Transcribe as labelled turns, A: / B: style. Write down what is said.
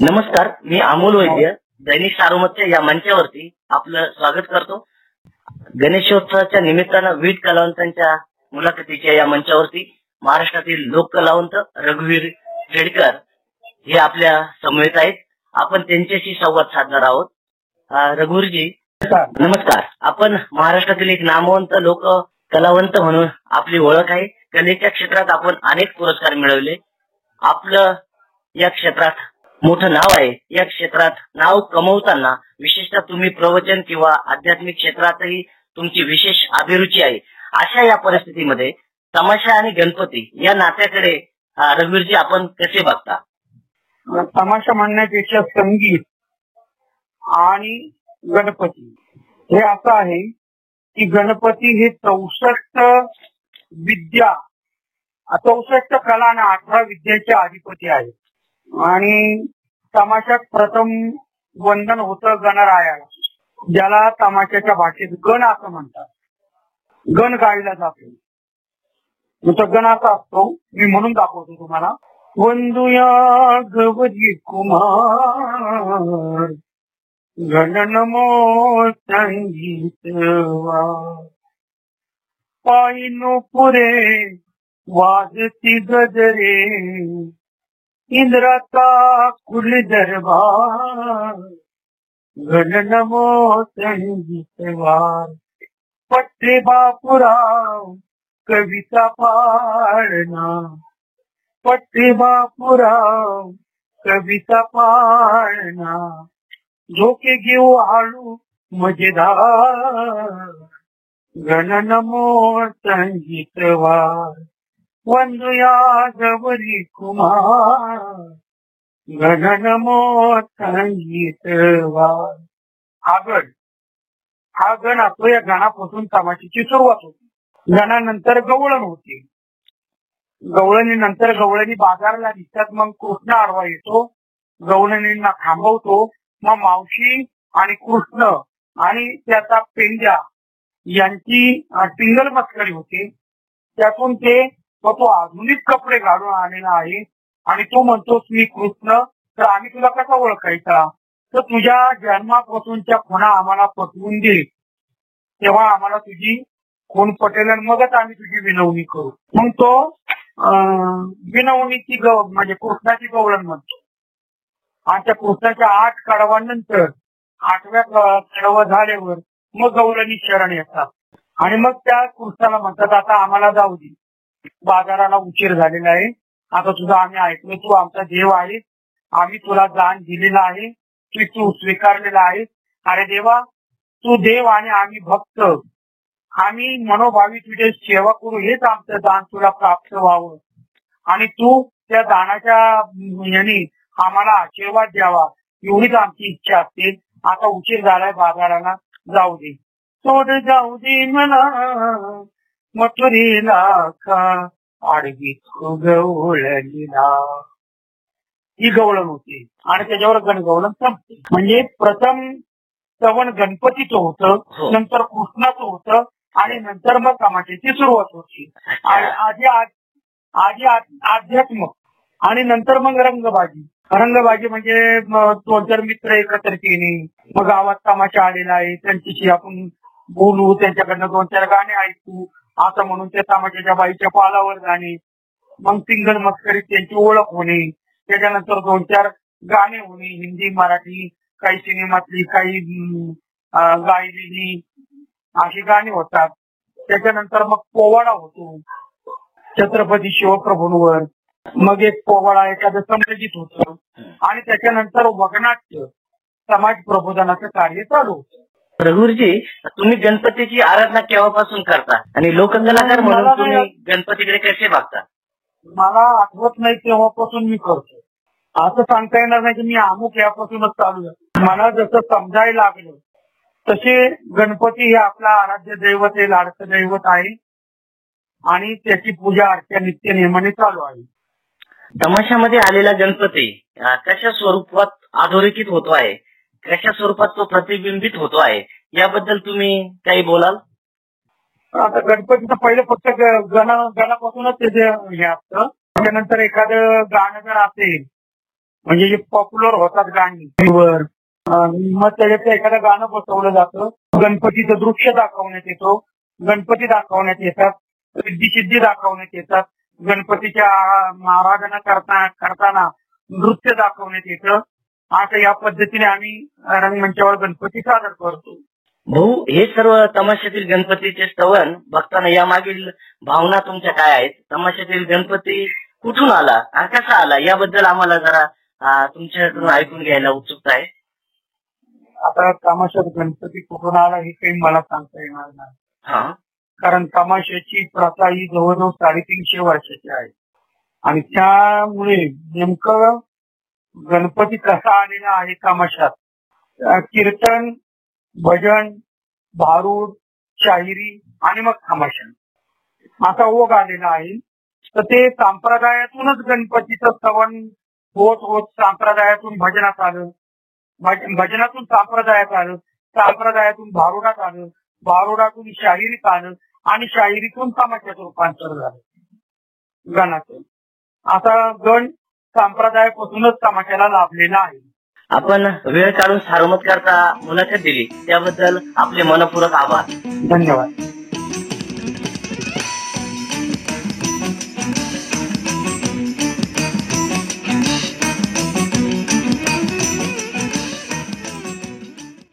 A: नमस्कार मी अमोल वैद्य दैनिक सारोमतच्या या मंचावरती आपलं स्वागत करतो. गणेशोत्सवाच्या निमित्तानं विविध कलावंतांच्या मुलाखतीच्या या मंचावरती महाराष्ट्रातील लोक कलावंत रघुवीर खेडकर हे आपल्या समवेत आहेत. आपण त्यांच्याशी संवाद साधणार आहोत. रघुवीरजी नमस्कार. आपण महाराष्ट्रातील एक नामवंत लोक कलावंत म्हणून आपली ओळख आहे. कलेच्या क्षेत्रात आपण अनेक पुरस्कार मिळवले. आपलं या क्षेत्रात मोठं नाव आहे. या क्षेत्रात नाव कमवताना विशेषतः तुम्ही प्रवचन किंवा आध्यात्मिक क्षेत्रातही तुमची विशेष अभिरुची आहे. अशा या परिस्थितीमध्ये तमाशा आणि गणपती या नात्याकडे रघुवीरजी आपण कसे बघता?
B: तमाशा म्हणण्यापेक्षा संगीत आणि गणपती हे असं आहे की गणपती हे चौसष्ट विद्या चौसष्ट कला आणि अठरा विद्याचे अधिपती आहे आणि तमाशात प्रथम वंदन होतं गणरायाला ज्याला तमाशाच्या भाषेत गण असं म्हणतात. गण गायला जातो. गण असा असतो. मी म्हणून दाखवतो तुम्हाला. वंदुया गवरी कुमार गणनमो संगीत पायनो पुरे वाजती गजरे इंद्राचा कुल दरबार. गण नमो संगीतवार पट्टे बापुराव कविता पाळणा. पट्टे बापुराव कविता पाळणा. झोके घेऊ आळू मजेदार. घन नमो संगीतवार वंदुया गवरी कुमार गण नमो संगीतवार हा गण हा गण असतो या गणापासून तमाशीची सुरुवात होती गणानंतर गवळण होते गवळणीनंतर गवळणी बाजारला दिसतात मग कृष्ण आडवा येतो गवळणींना थांबवतो मग मावशी आणि कृष्ण आणि त्याचा पेंजा यांची टिंगल मस्करी होते त्यातून ते तो तो आधुनिक कपडे घालून आलेला आहे. आणि तो म्हणतो मी कृष्ण तर आम्ही तुला कसा ओळखायचा? तर तुझ्या जन्मापासूनच्या खुणा आम्हाला पटवून दे. तेव्हा आम्हाला तुझी खून पटेल आणि मगच आम्ही तुझी विनवणी करू. मग तो विनवणीची गव म्हणजे कृष्णाची गवळण म्हणतो. आणि त्या कृष्णाच्या आठ कडवानंतर आठव्या कडव झाल्यावर मग गवळणी शरण येतात. आणि मग त्या कृष्णाला म्हणतात आता आम्हाला जाऊ दे. बाजाराला उशीर झालेला आहे. आता तुझा आम्ही ऐकलं तू आमचा देव आहे आम्ही तुला दान दिलेला आहे. की तू स्वीकारलेला आहे अरे देवा तू देव आणि आम्ही भक्त. आम्ही मनोभावी तुझे सेवा करू हेच आमचं दान तुला प्राप्त व्हावं. आणि तू त्या दानाच्या याने आम्हाला आशीर्वाद द्यावा. एवढीच आमची इच्छा असते. आता उशीर झालाय बाजाराला. जाऊ दे. सोड जाऊ दे मला मथुरीला का आडवी ही गवळण होती. आणि त्याच्यावर गणगवळण संपते. म्हणजे प्रथम श्रवण गणपतीचं होतं
A: हो.
B: नंतर कृष्णाचं होतं आणि नंतर मग तमाशाची सुरुवात होती. आणि आधी आधी आ- अध्यात्म आणि नंतर मग रंगबाजी. रंगबाजी म्हणजे दोन चार मित्र एकत्र केले मग गावात तमाशा आलेला आहे त्यांच्याशी आपण बोलू त्यांच्याकडनं दोन चार गाणे ऐकू असं म्हणून त्या तमाशाच्या बाईच्या पालावर जाणे मग सिंगल मस्करीत त्यांची ओळख होणे त्याच्यानंतर दोन चार गाणे होणे हिंदी मराठी काही सिनेमातली काही गायलेली अशी गाणी होतात. त्याच्यानंतर मग पोवाडा होतो. छत्रपती शिवप्रभूंवर. मग एक पोवाडा एखादं संघटित होतं. आणि त्याच्यानंतर वगनाट्य समाज प्रबोधनाचं कार्य चालू होतं.
A: रघुवीरजी तुम्ही गणपतीची आराधना केव्हापासून करता? आणि लोककलाकार म्हणून तुम्ही गणपतीकडे कसे बघता?
B: मला आठवत नाही तेव्हापासून मी करतो असं सांगता येणार नाही की मी अमुक यापासूनच चालू आहे. मला जसं समजायला लागलं तसे गणपती हे आपला आराध्य दैवत आहे लाडकं दैवत आहे. आणि त्याची पूजा अर्चा नित्य नियमाने चालू आहे.
A: तमाशामध्ये आलेला गणपती कशा स्वरूपात अधोरेखित होतो आहे? कशा स्वरूपात तो प्रतिबिंबित होतो आहे? याबद्दल तुम्ही काही बोलाल?
B: आता गणपतीचं पहिलं फक्त गण गणापासूनच त्याचे हे असतं त्यानंतर एखादं गाणं जर असेल म्हणजे जे पॉप्युलर होतात गाणी मग त्याच्यात एखादं गाणं बसवलं जातं गणपतीचं दृश्य दाखवण्यात येतो गणपती दाखवण्यात येतात सिद्धी सिद्धी दाखवण्यात येतात गणपतीच्या आराधना करता करताना नृत्य दाखवण्यात येतं आता या पद्धतीने आम्ही रंगमंचावर गणपती सादर करतो.
A: भाऊ हे सर्व तमाशातील गणपतीचे स्तवन बघताना यामागील भावना तुमच्या काय आहेत? तमाशातील गणपती कुठून आला आणि कसा आला? याबद्दल आम्हाला जरा तुमच्याकडून ऐकून घ्यायला उत्सुकता आहे.
B: आता तमाशात गणपती कुठून आला हे काही मला सांगता येणार नाही.
A: हा.
B: कारण तमाशाची प्रथा ही जवळजवळ साडेतीनशे वर्षाची आहे. आणि त्यामुळे नेमकं गणपती कसा आलेला आहे तमाशात. कीर्तन भजन भारूड शाहिरी आणि मग तमाशा. असा ओघ आलेला आहे. तर ते संप्रदायातूनच गणपतीचं सवन होत होत संप्रदायातून भजनात आलं. भजनातून संप्रदायात आलं. संप्रदायातून भारुडात आलं. भारुडातून शाहिरीत आलं आणि शाहिरीतून तमाशाचं रूपांतर झालं. गणाचं. आता गण संप्रदायापासूनच तमाशाला लाभलेला आहे.
A: आपण वेळ काढून सार्वमत करता मुलाखत दिली. त्याबद्दल आपले मनपूर्वक आभार.
B: धन्यवाद.